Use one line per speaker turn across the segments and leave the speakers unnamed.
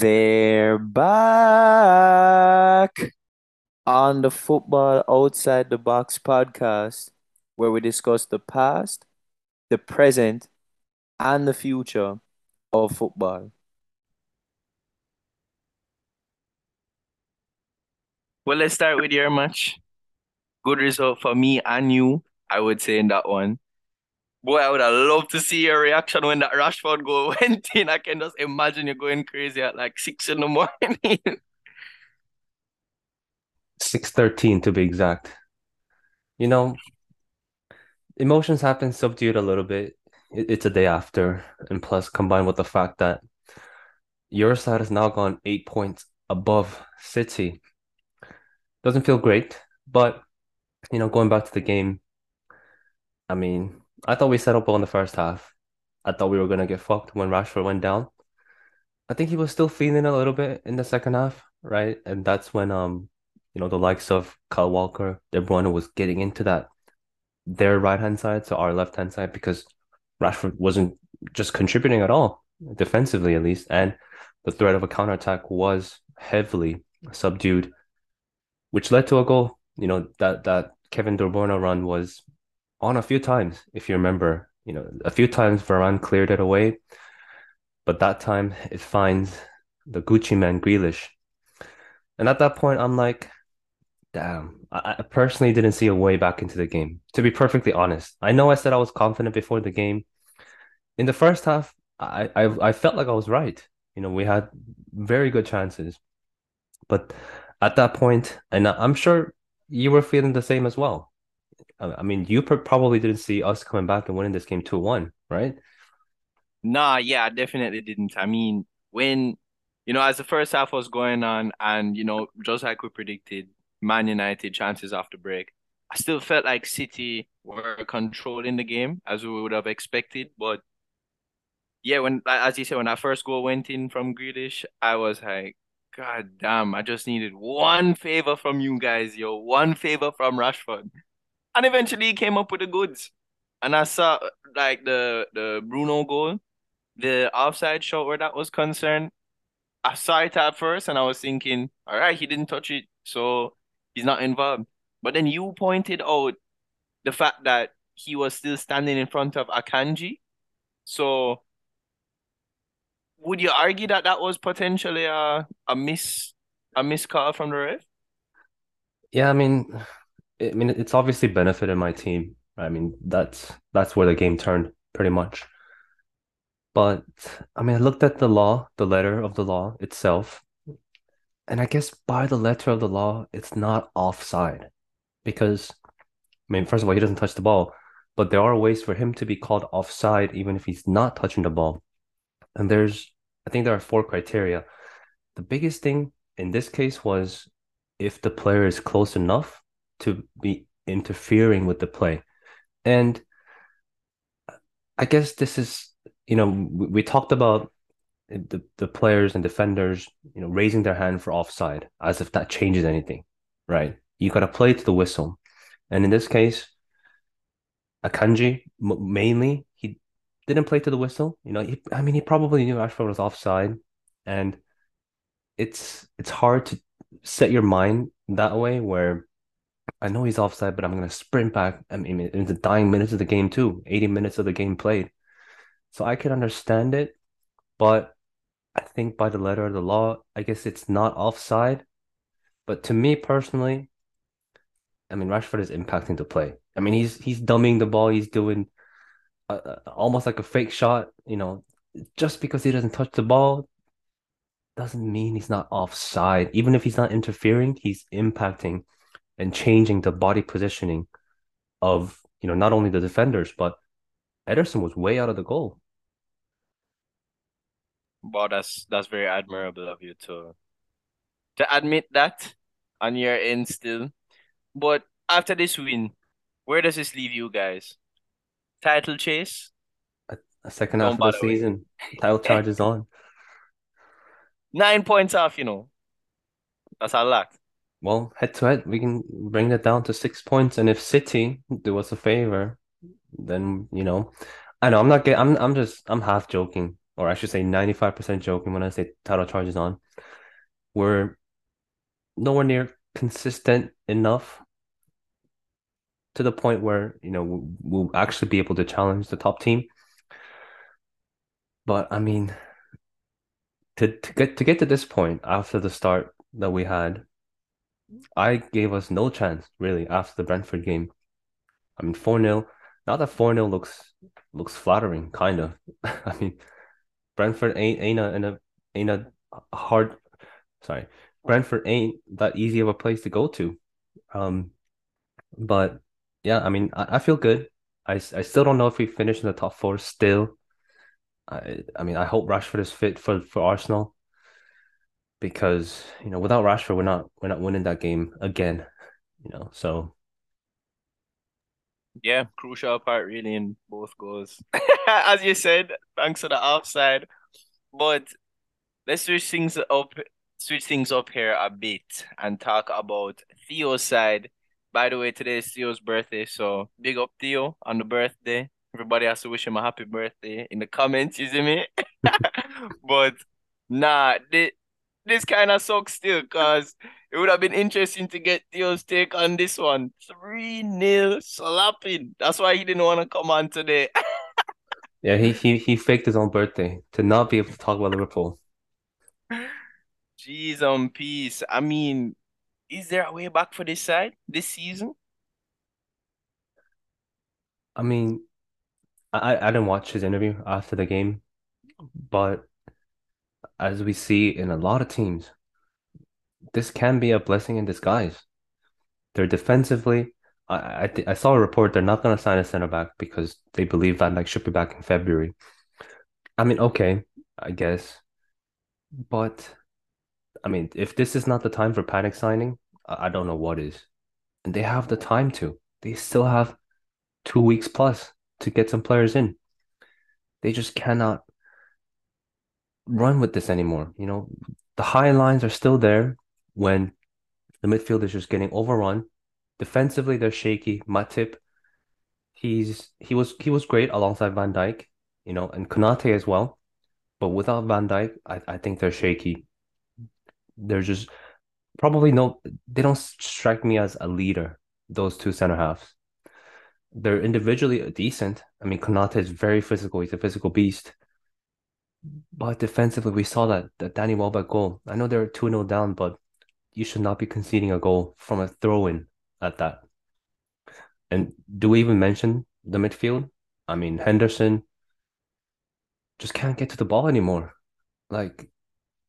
They're back on the Football Outside the Box podcast, where we discuss the past, the present, and the future of football. Well, let's start with your match. Good result for me and you, I would say, in that one. Boy, I would have loved to see your reaction when that Rashford goal went in. I can just imagine you going crazy at like six in the morning.
Six thirteen to be exact. You know, emotions have been subdued a little bit. It's a day after, and plus combined with the fact that your side has now gone eight points above City. Doesn't feel great, but you know, going back to the game, I mean, I thought we set up well in the first half. I thought we were gonna get fucked when Rashford went down. I think he was still feeling a little bit in the second half, right? And that's when um, you know, the likes of Kyle Walker, De Bruyne was getting into that their right hand side to our left hand side because Rashford wasn't just contributing at all, defensively at least, and the threat of a counter attack was heavily subdued, which led to a goal. You know, that that Kevin De Bruyne run was on a few times, if you remember. You know, a few times Varane cleared it away, but that time it finds the Gucci man Grealish. And at that point, I'm like, damn, I, I personally didn't see a way back into the game, to be perfectly honest. I know I said I was confident before the game. In the first half, I, I, I felt like I was right. You know, we had very good chances. But at that point, and I'm sure you were feeling the same as well. I mean, you probably didn't see us coming back and winning this game 2 1, right?
Nah, yeah, I definitely didn't. I mean, when, you know, as the first half was going on, and, you know, just like we predicted, Man United chances after break, I still felt like City were controlling the game as we would have expected. But yeah, when, as you said, when that first goal went in from Grealish, I was like, God damn, I just needed one favor from you guys, yo, one favor from Rashford. And eventually he came up with the goods. And I saw like the the Bruno goal, the offside shot where that was concerned. I saw it at first and I was thinking, all right, he didn't touch it, so he's not involved. But then you pointed out the fact that he was still standing in front of Akanji. So would you argue that that was potentially a a miss a miss call from the ref?
Yeah, I mean, I mean, it's obviously benefited my team. I mean, that's that's where the game turned pretty much. But I mean, I looked at the law, the letter of the law itself, and I guess by the letter of the law, it's not offside because, I mean, first of all, he doesn't touch the ball, but there are ways for him to be called offside even if he's not touching the ball. And there's, I think there are four criteria. The biggest thing in this case was if the player is close enough to be interfering with the play. And I guess this is, you know, we, we talked about the, the players and defenders, you know, raising their hand for offside as if that changes anything, right? You got to play to the whistle. And in this case, Akanji mainly, he didn't play to the whistle. You know, he, I mean, he probably knew Rashford was offside, and it's it's hard to set your mind that way where I know he's offside, but I'm going to sprint back. I mean, in the dying minutes of the game too, 80 minutes of the game played. So I could understand it, but I think by the letter of the law, I guess it's not offside. But to me personally, I mean, Rashford is impacting the play. I mean, he's he's dumbing the ball. He's doing almost like a fake shot. You know, just because he doesn't touch the ball doesn't mean he's not offside. Even if he's not interfering, he's impacting and changing the body positioning of you know not only the defenders but Ederson was way out of the goal.
Wow, that's that's very admirable of you to to admit that on your end still. But after this win, where does this leave you guys? Title chase?
A, a second half of the season. Title charge is on.
Nine points off, you know. That's a lot
well, head to head, we can bring that down to six points. And if City do us a favor, then you know, I know I'm not getting. I'm I'm just I'm half joking. or I should say 95% joking when I say title charge is on. We're nowhere near consistent enough to the point where, you know, we'll, we'll actually be able to challenge the top team. But I mean, to, to get to get to this point after the start that we had, I gave us no chance really after the Brentford game. I mean, 4-0. Not that 4-0 looks looks flattering, kind of. I mean, Brentford ain't ain't a, ain't a ain't a hard sorry. Brentford ain't that easy of a place to go to. Um, but yeah, I mean, I, I feel good. I, I still don't know if we finish in the top four still. I I mean, I hope Rashford is fit for, for Arsenal because, you know, without Rashford, we're not we're not winning that game again, you know. So
yeah, crucial part really in both goals. As you said, thanks to the offside. But let's switch things up switch things up here a bit and talk about Theo's side. By the way, today is Theo's birthday, so big up Theo on the birthday. Everybody has to wish him a happy birthday in the comments, you see me? but nah, this, this kind of sucks still, because it would have been interesting to get Theo's take on this one. 3 nil slapping. That's why he didn't want to come on today.
yeah, he, he he faked his own birthday to not be able to talk about Liverpool.
Jeez on peace. I mean, is there a way back for this side this season?
I mean, I, I didn't watch his interview after the game, but as we see in a lot of teams, this can be a blessing in disguise. They're defensively. I I, I saw a report they're not going to sign a center back because they believe Van Dijk should be back in February. I mean, okay, I guess, but I mean, if this is not the time for panic signing, I, I don't know what is. And they have the time to. They still have two weeks plus to get some players in. They just cannot run with this anymore. You know, the high lines are still there when the midfield is just getting overrun. Defensively, they're shaky. Matip, he's he was he was great alongside Van Dijk, you know, and Konate as well. But without Van Dijk, I, I think they're shaky they're just probably no they don't strike me as a leader those two center halves they're individually decent i mean konate is very physical he's a physical beast but defensively we saw that that danny welbeck goal. I know they're 2-0 down but you should not be conceding a goal from a throw-in at that. And do we even mention the midfield? I mean henderson just can't get to the ball anymore. Like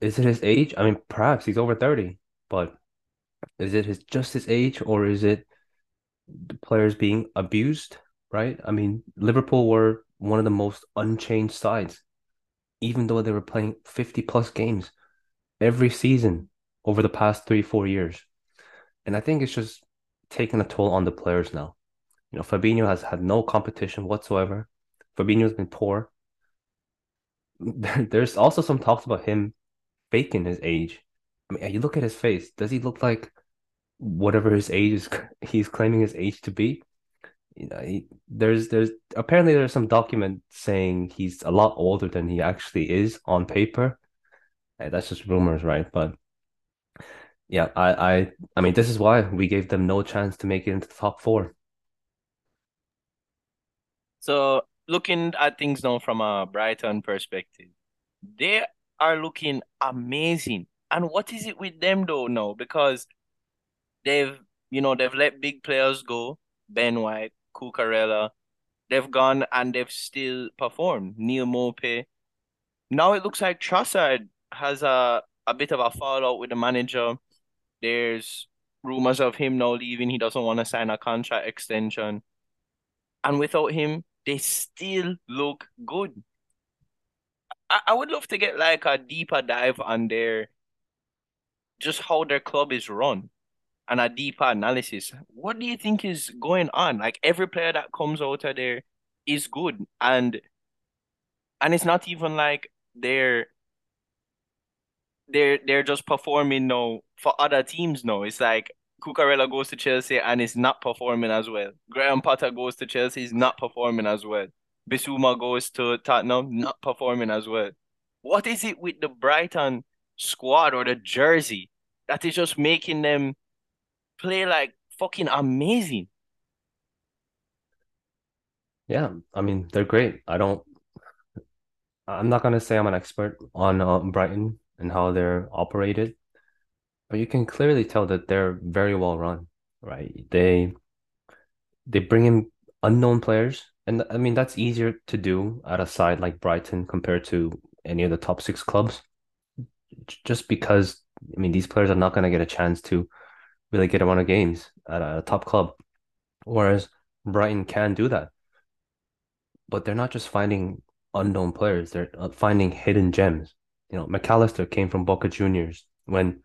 is it his age? I mean, perhaps he's over 30, but is it his just his age or is it the players being abused, right? I mean, Liverpool were one of the most unchanged sides, even though they were playing 50 plus games every season over the past three, four years. And I think it's just taking a toll on the players now. You know, Fabinho has had no competition whatsoever. Fabinho's been poor. There's also some talks about him faking his age. I mean, you look at his face. Does he look like whatever his age is? He's claiming his age to be. You know, he, there's there's apparently there's some document saying he's a lot older than he actually is on paper. Hey, that's just rumors, right? But yeah, I I I mean, this is why we gave them no chance to make it into the top four.
So looking at things now from a Brighton perspective, they are looking amazing. And what is it with them though now? Because they've, you know, they've let big players go, Ben White, Cucurella. They've gone and they've still performed. Neal Maupay. Now it looks like Trossard has a, a bit of a fallout with the manager. There's rumors of him now leaving. He doesn't want to sign a contract extension. And without him, they still look good. I, I would love to get like a deeper dive on their just how their club is run and a deeper analysis. What do you think is going on? Like every player that comes out of there is good and and it's not even like they're they're they're just performing now for other teams now. It's like Cucurella goes to Chelsea and is not performing as well. Graham Potter goes to Chelsea, is not performing as well. Bissouma goes to Tottenham, not performing as well. What is it with the Brighton squad or the jersey that is just making them play like fucking amazing?
Yeah, I mean, they're great. I don't, I'm not gonna say I'm an expert on uh, Brighton and how they're operated, but you can clearly tell that they're very well run, right? They they bring in unknown players, and I mean that's easier to do at a side like Brighton compared to any of the top six clubs, just because I mean these players are not gonna get a chance to really get a run of games at a top club, whereas Brighton can do that. But they're not just finding unknown players; they're uh, finding hidden gems. You know, Mac Allister came from Boca Juniors when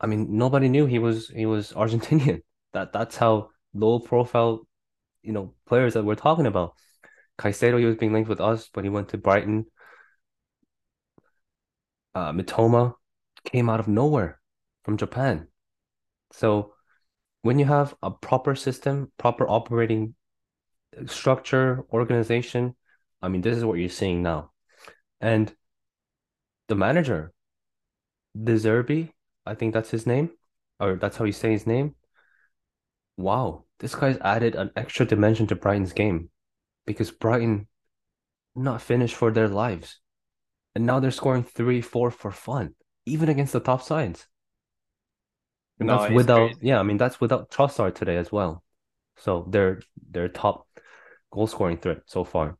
I mean nobody knew he was he was Argentinian. That that's how low profile, you know, players that we're talking about. Caicedo, he was being linked with us, but he went to Brighton. Uh, Mitoma came out of nowhere from Japan. So when you have a proper system, proper operating uh, structure, organization, I mean, this is what you're seeing now. And the manager, De Zerbi, I think that's his name, or that's how you say his name. Wow, this guy's added an extra dimension to Brighton's game because Brighton not finished for their lives. And now they're scoring three, four for fun, even against the top sides. And
No,
that's without,
crazy.
yeah, I mean that's without Trossard today as well. So they're they're top goal scoring threat so far.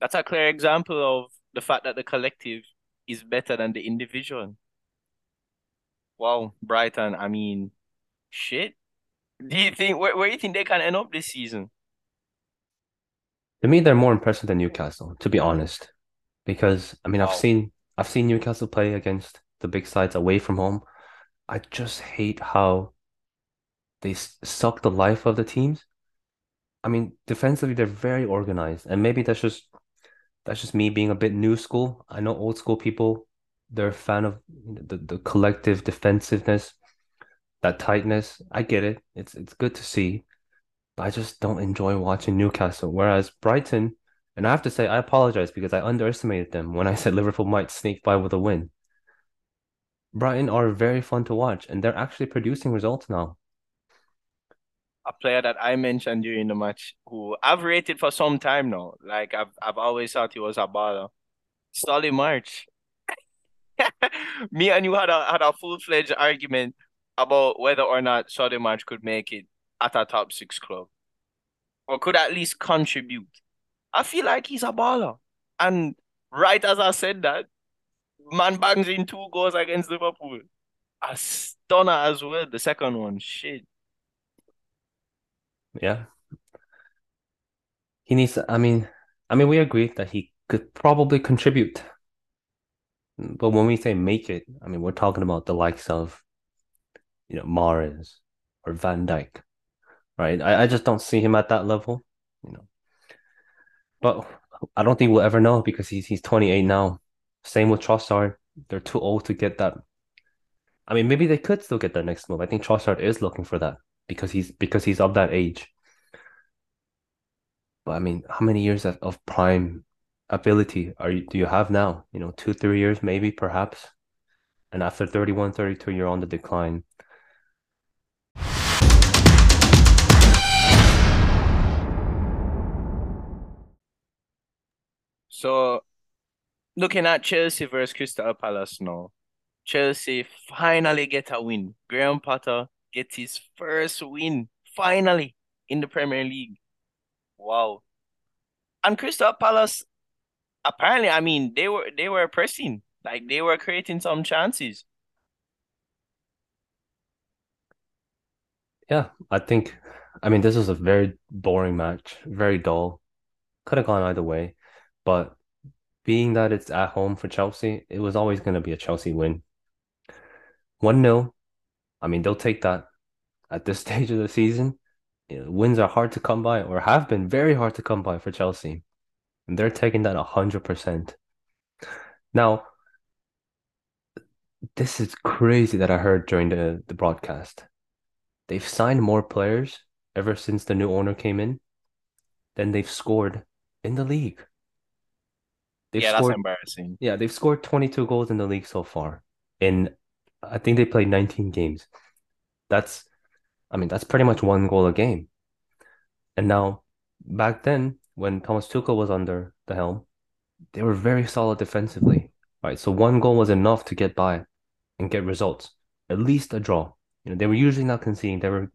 That's a clear example of the fact that the collective is better than the individual. Wow, Brighton, I mean, shit. Do you think where, where do you think they can end up this season?
To me, they're more impressive than Newcastle, to be honest. Because I mean I've seen I've seen Newcastle play against the big sides away from home. I just hate how they suck the life of the teams. I mean, defensively they're very organized, and maybe that's just that's just me being a bit new school. I know old school people, they're a fan of the, the collective defensiveness, that tightness. I get it. It's it's good to see, but I just don't enjoy watching Newcastle. Whereas Brighton, and I have to say I apologize because I underestimated them when I said Liverpool might sneak by with a win. Brighton are very fun to watch, and they're actually producing results now.
A player that I mentioned during the match who I've rated for some time now. Like I've I've always thought he was a baller. Solly March. Me and you had a had a full-fledged argument about whether or not Solly March could make it at a top six club or could at least contribute. I feel like he's a baller. And right as I said that, man bangs in two goals against Liverpool. A stunner as well, the second one. Shit.
Yeah, he needs. I mean, I mean, we agree that he could probably contribute, but when we say make it, I mean we're talking about the likes of you know Mahrez or Van Dijk, right? I, I just don't see him at that level, you know. But I don't think we'll ever know because he's he's 28 now. Same with Trossard. They're too old to get that. I mean, maybe they could still get their next move. I think Trossard is looking for that because he's because he's of that age. But I mean, how many years of, of prime ability are you do you have now? You know, two, three years maybe, perhaps. And after 31, 32, you're on the decline.
So looking at Chelsea versus Crystal Palace now. Chelsea finally get a win. Graham Potter gets his first win finally in the Premier League. Wow. And Crystal Palace, apparently, I mean, they were they were pressing. Like they were creating some chances.
Yeah, I think I mean this was a very boring match, very dull. Could have gone either way. But being that it's at home for Chelsea, it was always going to be a Chelsea win. 1 nil. I mean, they'll take that at this stage of the season. You know, wins are hard to come by or have been very hard to come by for Chelsea. And they're taking that 100%. Now, this is crazy that I heard during the, the broadcast. They've signed more players ever since the new owner came in than they've scored in the league. They've
Yeah, that's
scored
embarrassing.
yeah, they've scored 22 goals in the league so far. And I think they played 19 games. That's I mean, that's pretty much one goal a game. And now back then, when Thomas Tuchel was under the helm, they were very solid defensively. Right. So one goal was enough to get by and get results. At least a draw. You know, they were usually not conceding. They were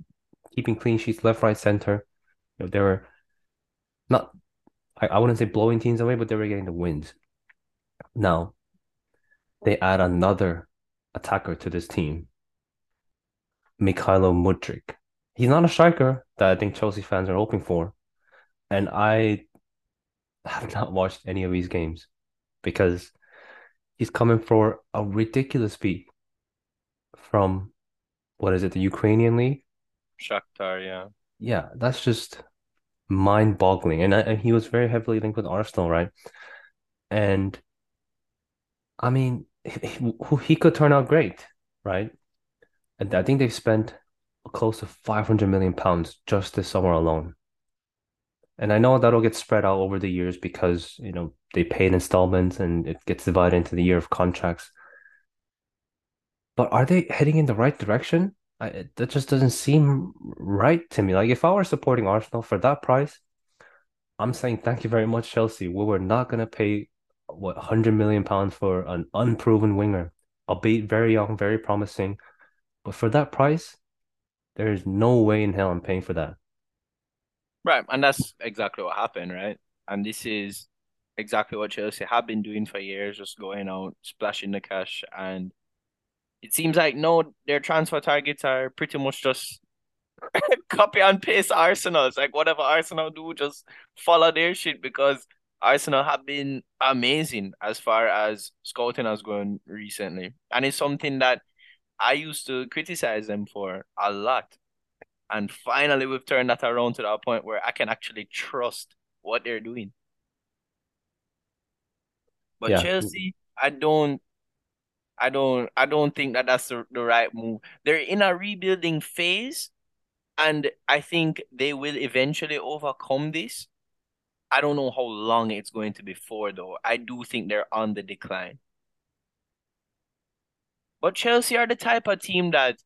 keeping clean sheets left, right, center. You know, they were not I, I wouldn't say blowing teams away, but they were getting the wins. Now they add another attacker to this team, Mykhailo Mudrik. He's not a striker that I think Chelsea fans are hoping for. And I have not watched any of these games because he's coming for a ridiculous fee from what is it, the Ukrainian league?
Shakhtar, yeah.
Yeah, that's just mind-boggling. And, I, and he was very heavily linked with Arsenal, right? And I mean, he, he could turn out great, right? And I think they've spent close to 500 million pounds just this summer alone. And I know that'll get spread out over the years because, you know, they pay in installments and it gets divided into the year of contracts. But are they heading in the right direction? I, that just doesn't seem right to me. Like if I were supporting Arsenal for that price, I'm saying thank you very much, Chelsea. We were not gonna pay what 100 million pounds for an unproven winger, albeit very young, very promising. But for that price, there is no way in hell I'm paying for that.
Right, and that's exactly what happened, right? And this is exactly what Chelsea have been doing for years, just going out, splashing the cash. And it seems like no, their transfer targets are pretty much just copy and paste Arsenal. It's like whatever Arsenal do, just follow their shit because Arsenal have been amazing as far as scouting has gone recently. And it's something that I used to criticize them for a lot. And finally, we've turned that around to that point where I can actually trust what they're doing. But
Yeah,
Chelsea, I don't, I don't, I don't think that that's the, the right move. They're in a rebuilding phase, and I think they will eventually overcome this. I don't know how long it's going to be for, though. I do think they're on the decline. But Chelsea are the type of team that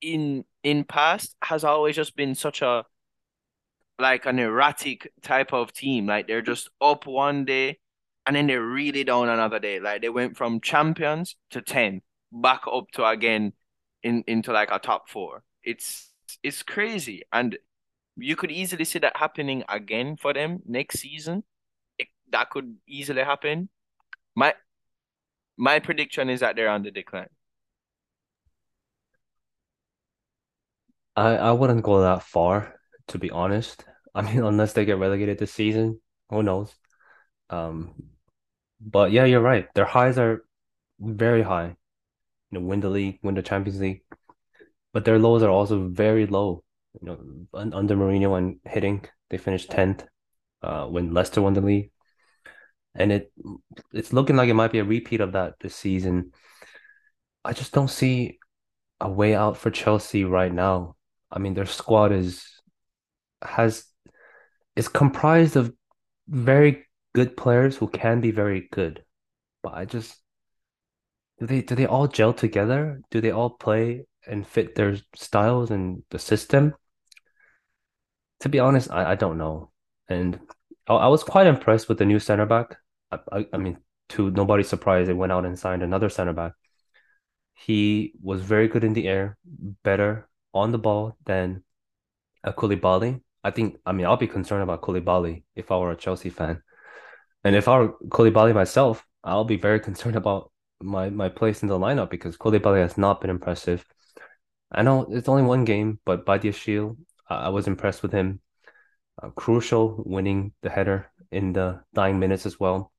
in in past has always just been such a like an erratic type of team. Like they're just up one day and then they're really down another day. Like they went from champions to 10, back up to again in into like a top four. It's it's crazy. And you could easily see that happening again for them next season. It, that could easily happen. My my prediction is that they're on the decline.
I, I wouldn't go that far, to be honest. I mean, unless they get relegated this season, who knows? Um, but yeah, you're right. Their highs are very high. You know, win the league, win the Champions League, but their lows are also very low. You know, under Mourinho and Hiddink, they finished 10th, uh, when Leicester won the league. And it it's looking like it might be a repeat of that this season. I just don't see a way out for Chelsea right now. I mean, their squad is has is comprised of very good players who can be very good. But I just do they do they all gel together? Do they all play and fit their styles and the system? To be honest, I, I don't know. And I, I was quite impressed with the new center back. I, I, I mean, to nobody's surprise, they went out and signed another center back. He was very good in the air, better on the ball than a Koulibaly. I think, I mean, I'll be concerned about Koulibaly if I were a Chelsea fan. And if I were Koulibaly myself, I'll be very concerned about my my place in the lineup because Koulibaly has not been impressive. I know it's only one game, but Badiashile, I, I was impressed with him. Uh, crucial winning the header in the dying minutes as well.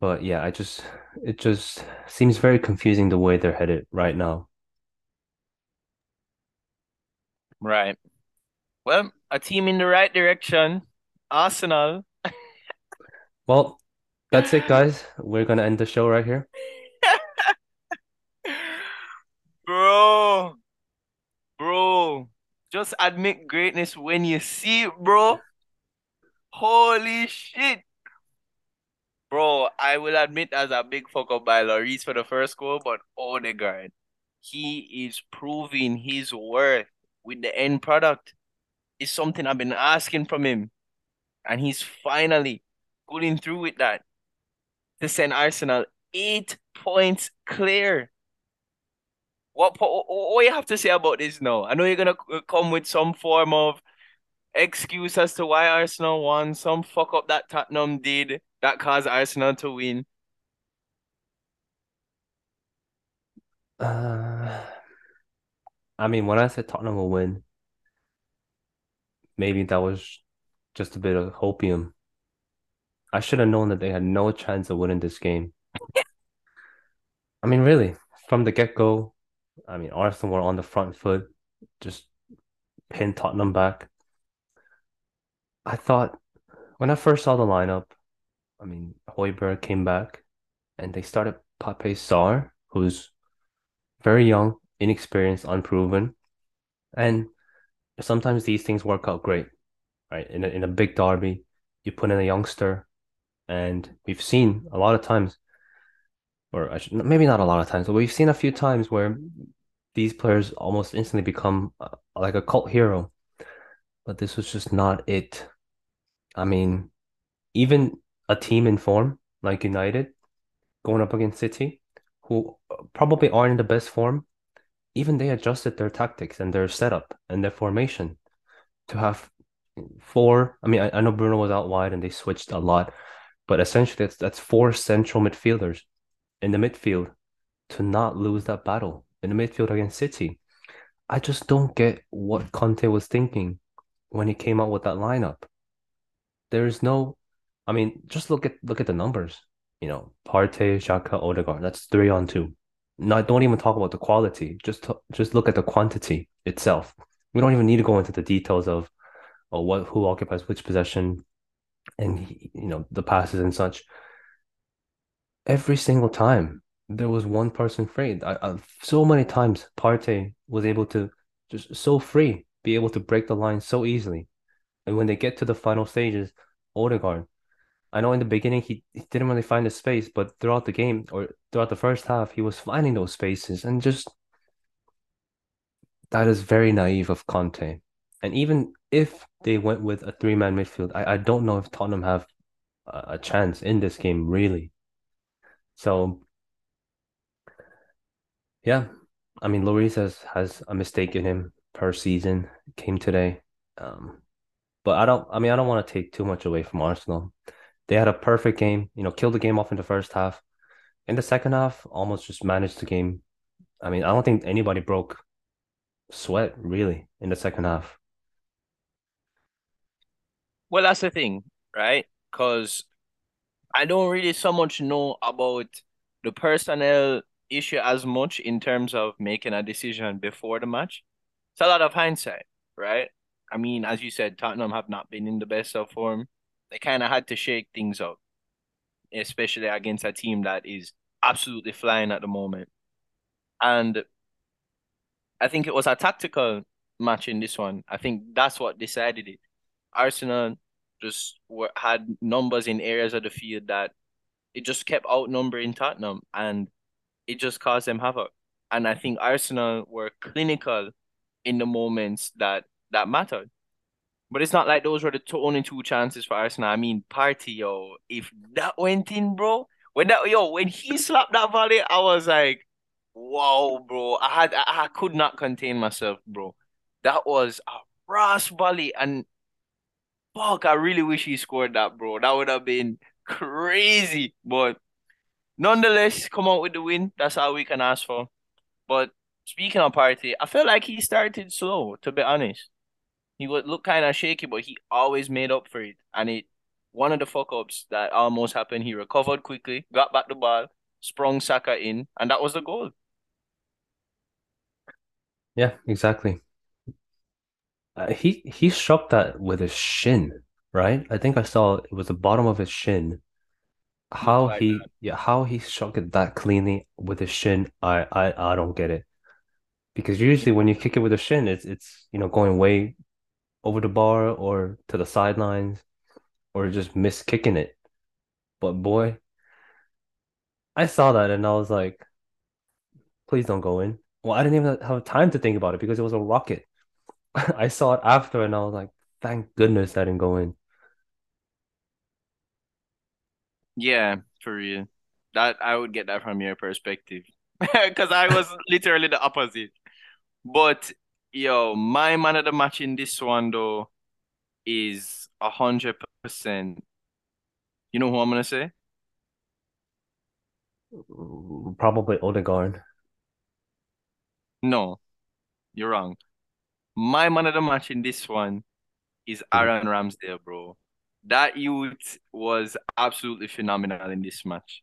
But yeah, I just it just seems very confusing the way they're headed right now.
Right. Well, a team in the right direction, Arsenal.
Well, that's it, guys. We're gonna end the show right here.
Bro, bro, just admit greatness when you see it, bro. Holy shit. Bro, I will admit as a big fuck up by Lloris for the first goal, but Odegaard, he is proving his worth with the end product. It's something I've been asking from him. And he's finally pulling through with that to send Arsenal eight points clear. What, what, what you have to say about this now? I know you're gonna come with some form of excuse as to why Arsenal won, some fuck up that Tottenham did that caused Arsenal to win.
Uh, I mean, when I said Tottenham will win, maybe that was just a bit of hopium. I should have known that they had no chance of winning this game. I mean, really, from the get-go, I mean, Arsenal were on the front foot, just pinned Tottenham back. I thought when I first saw the lineup, I mean, Højbjerg came back and they started Pape Sarr, who's very young, inexperienced, unproven. And sometimes these things work out great, right? In a, in a big derby, you put in a youngster, and we've seen a lot of times, or should, maybe not a lot of times, but we've seen a few times where these players almost instantly become uh, like a cult hero. But this was just not it. I mean, even a team in form like United going up against City, who probably aren't in the best form, even they adjusted their tactics and their setup and their formation to have four. I mean, I, I know Bruno was out wide and they switched a lot, but essentially that's that's four central midfielders in the midfield to not lose that battle in the midfield against City. I just don't get what Conte was thinking when he came out with that lineup. There is no, I mean, just look at look at the numbers. You know, Partey, Xhaka, Odegaard. That's three on two. No, don't even talk about the quality. Just just look at the quantity itself. We don't even need to go into the details of, of what who occupies which possession, and you know the passes and such. Every single time there was one person free. I, I, so many times Partey was able to just so free, be able to break the line so easily. And when they get to the final stages, Odegaard, I know in the beginning he, he didn't really find the space, but throughout the game or throughout the first half, he was finding those spaces and just that is very naive of Conte. And even if they went with a three man midfield, I, I don't know if Tottenham have a, a chance in this game, really. So yeah, I mean, Lloris has has a mistake in him per season. Came today, um, but I don't. I mean, I don't want to take too much away from Arsenal. They had a perfect game. You know, killed the game off in the first half. In the second half, almost just managed the game. I mean, I don't think anybody broke sweat really in the second half.
Well, that's the thing, right? Because I don't really so much know about the personnel issue as much in terms of making a decision before the match. It's a lot of hindsight, right? I mean, as you said, Tottenham have not been in the best of form. They kind of had to shake things up, especially against a team that is absolutely flying at the moment. And I think it was a tactical match in this one. I think that's what decided it. Arsenal just were, had numbers in areas of the field that it just kept outnumbering Tottenham, and it just caused them havoc. And I think Arsenal were clinical in the moments that that mattered. But it's not like those were the only two chances for Arsenal. I mean, Partey, yo, if that went in, bro, when that yo, when he slapped that volley, I was like, wow, bro. I had I, I could not contain myself, bro. That was a brass volley, and fuck, I really wish he scored that, bro. That would have been crazy. But nonetheless, come out with the win. That's all we can ask for. But speaking of Partey, I felt like he started slow, to be honest. He would look kind of shaky, but he always made up for it. And it one of the fuck ups that almost happened, he recovered quickly, got back the ball, sprung Saka in, and that was the goal.
Yeah, exactly. Uh, he he struck that with his shin, right? I think I saw it was the bottom of his shin how
like
he
that.
yeah how he shot it that cleanly with his shin I, I I don't get it because usually when you kick it with a shin it's it's you know going way over the bar or to the sidelines or just miss kicking it but boy I saw that and I was like, please don't go in. Well, I didn't even have time to think about it because it was a rocket. I saw it after and I was like, thank goodness I didn't go in.
Yeah, for real. That I would get that from your perspective. Because I was literally the opposite. But yo, my man of the match in this one though is a hundred percent. You know who I'm gonna say?
Probably Odegaard.
No, you're wrong. My man of the match in this one is
Hmm.
Aaron Ramsdale, bro. That youth was absolutely phenomenal in this match.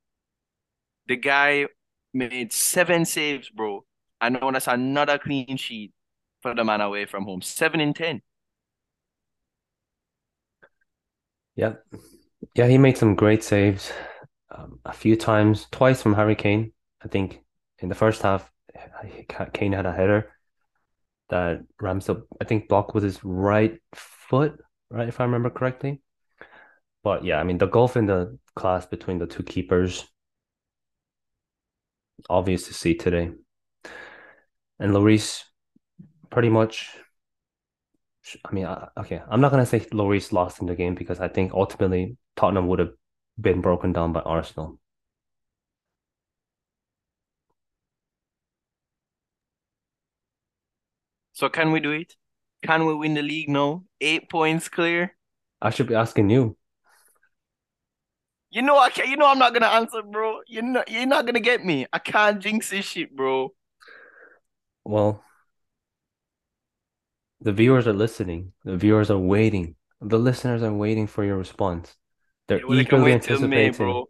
The guy made seven saves, bro. I know that's another clean sheet for the man away from home. Seven in ten.
Yeah. Yeah, he made some great saves um, a few times, twice from Harry Kane. I think in the first half, Kane had a header that Ramsdale, I think, blocked with his right foot, right, if I remember correctly. But yeah, I mean, the gulf in the class between the two keepers, obvious to see today. And Lloris, pretty much. I mean, okay, I'm not gonna say Lloris lost in the game because I think ultimately Tottenham would have been broken down by Arsenal.
So can we do it? Can we win the league now? Eight points clear.
I should be asking you.
You know I can't, you know I'm not gonna answer, bro. You're not you're not gonna get me. I can't jinx this shit, bro.
Well, the viewers are listening. The viewers are waiting. The listeners are waiting for your response. They're
Yeah, well, they can
eagerly
wait till May,
anticipating.
bro.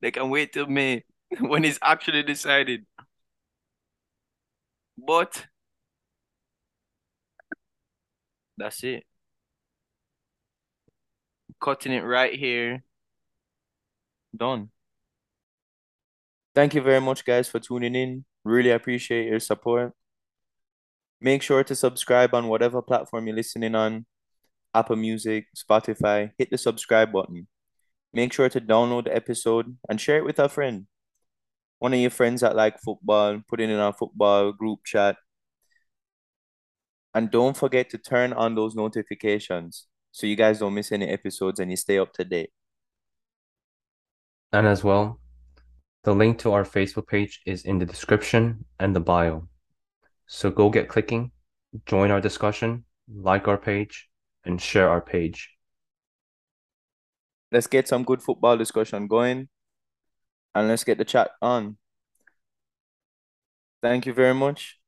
They can wait till May when it's actually decided. But that's it. Cutting it right here. Done. Thank you very much, guys, for tuning in. Really appreciate your support. Make sure to subscribe on whatever platform you're listening on Apple Music, Spotify. Hit the subscribe button. Make sure to download the episode and share it with a friend. One of your friends that like football, put it in our football group chat. And don't forget to turn on those notifications so you guys don't miss any episodes and you stay up to date.
And as well, the link to our Facebook page is in the description and the bio. So go get clicking, join our discussion, like our page, and share our page.
Let's get some good football discussion going and let's get the chat on. Thank you very much.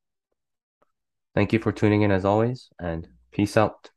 Thank you for tuning in as always, and peace out.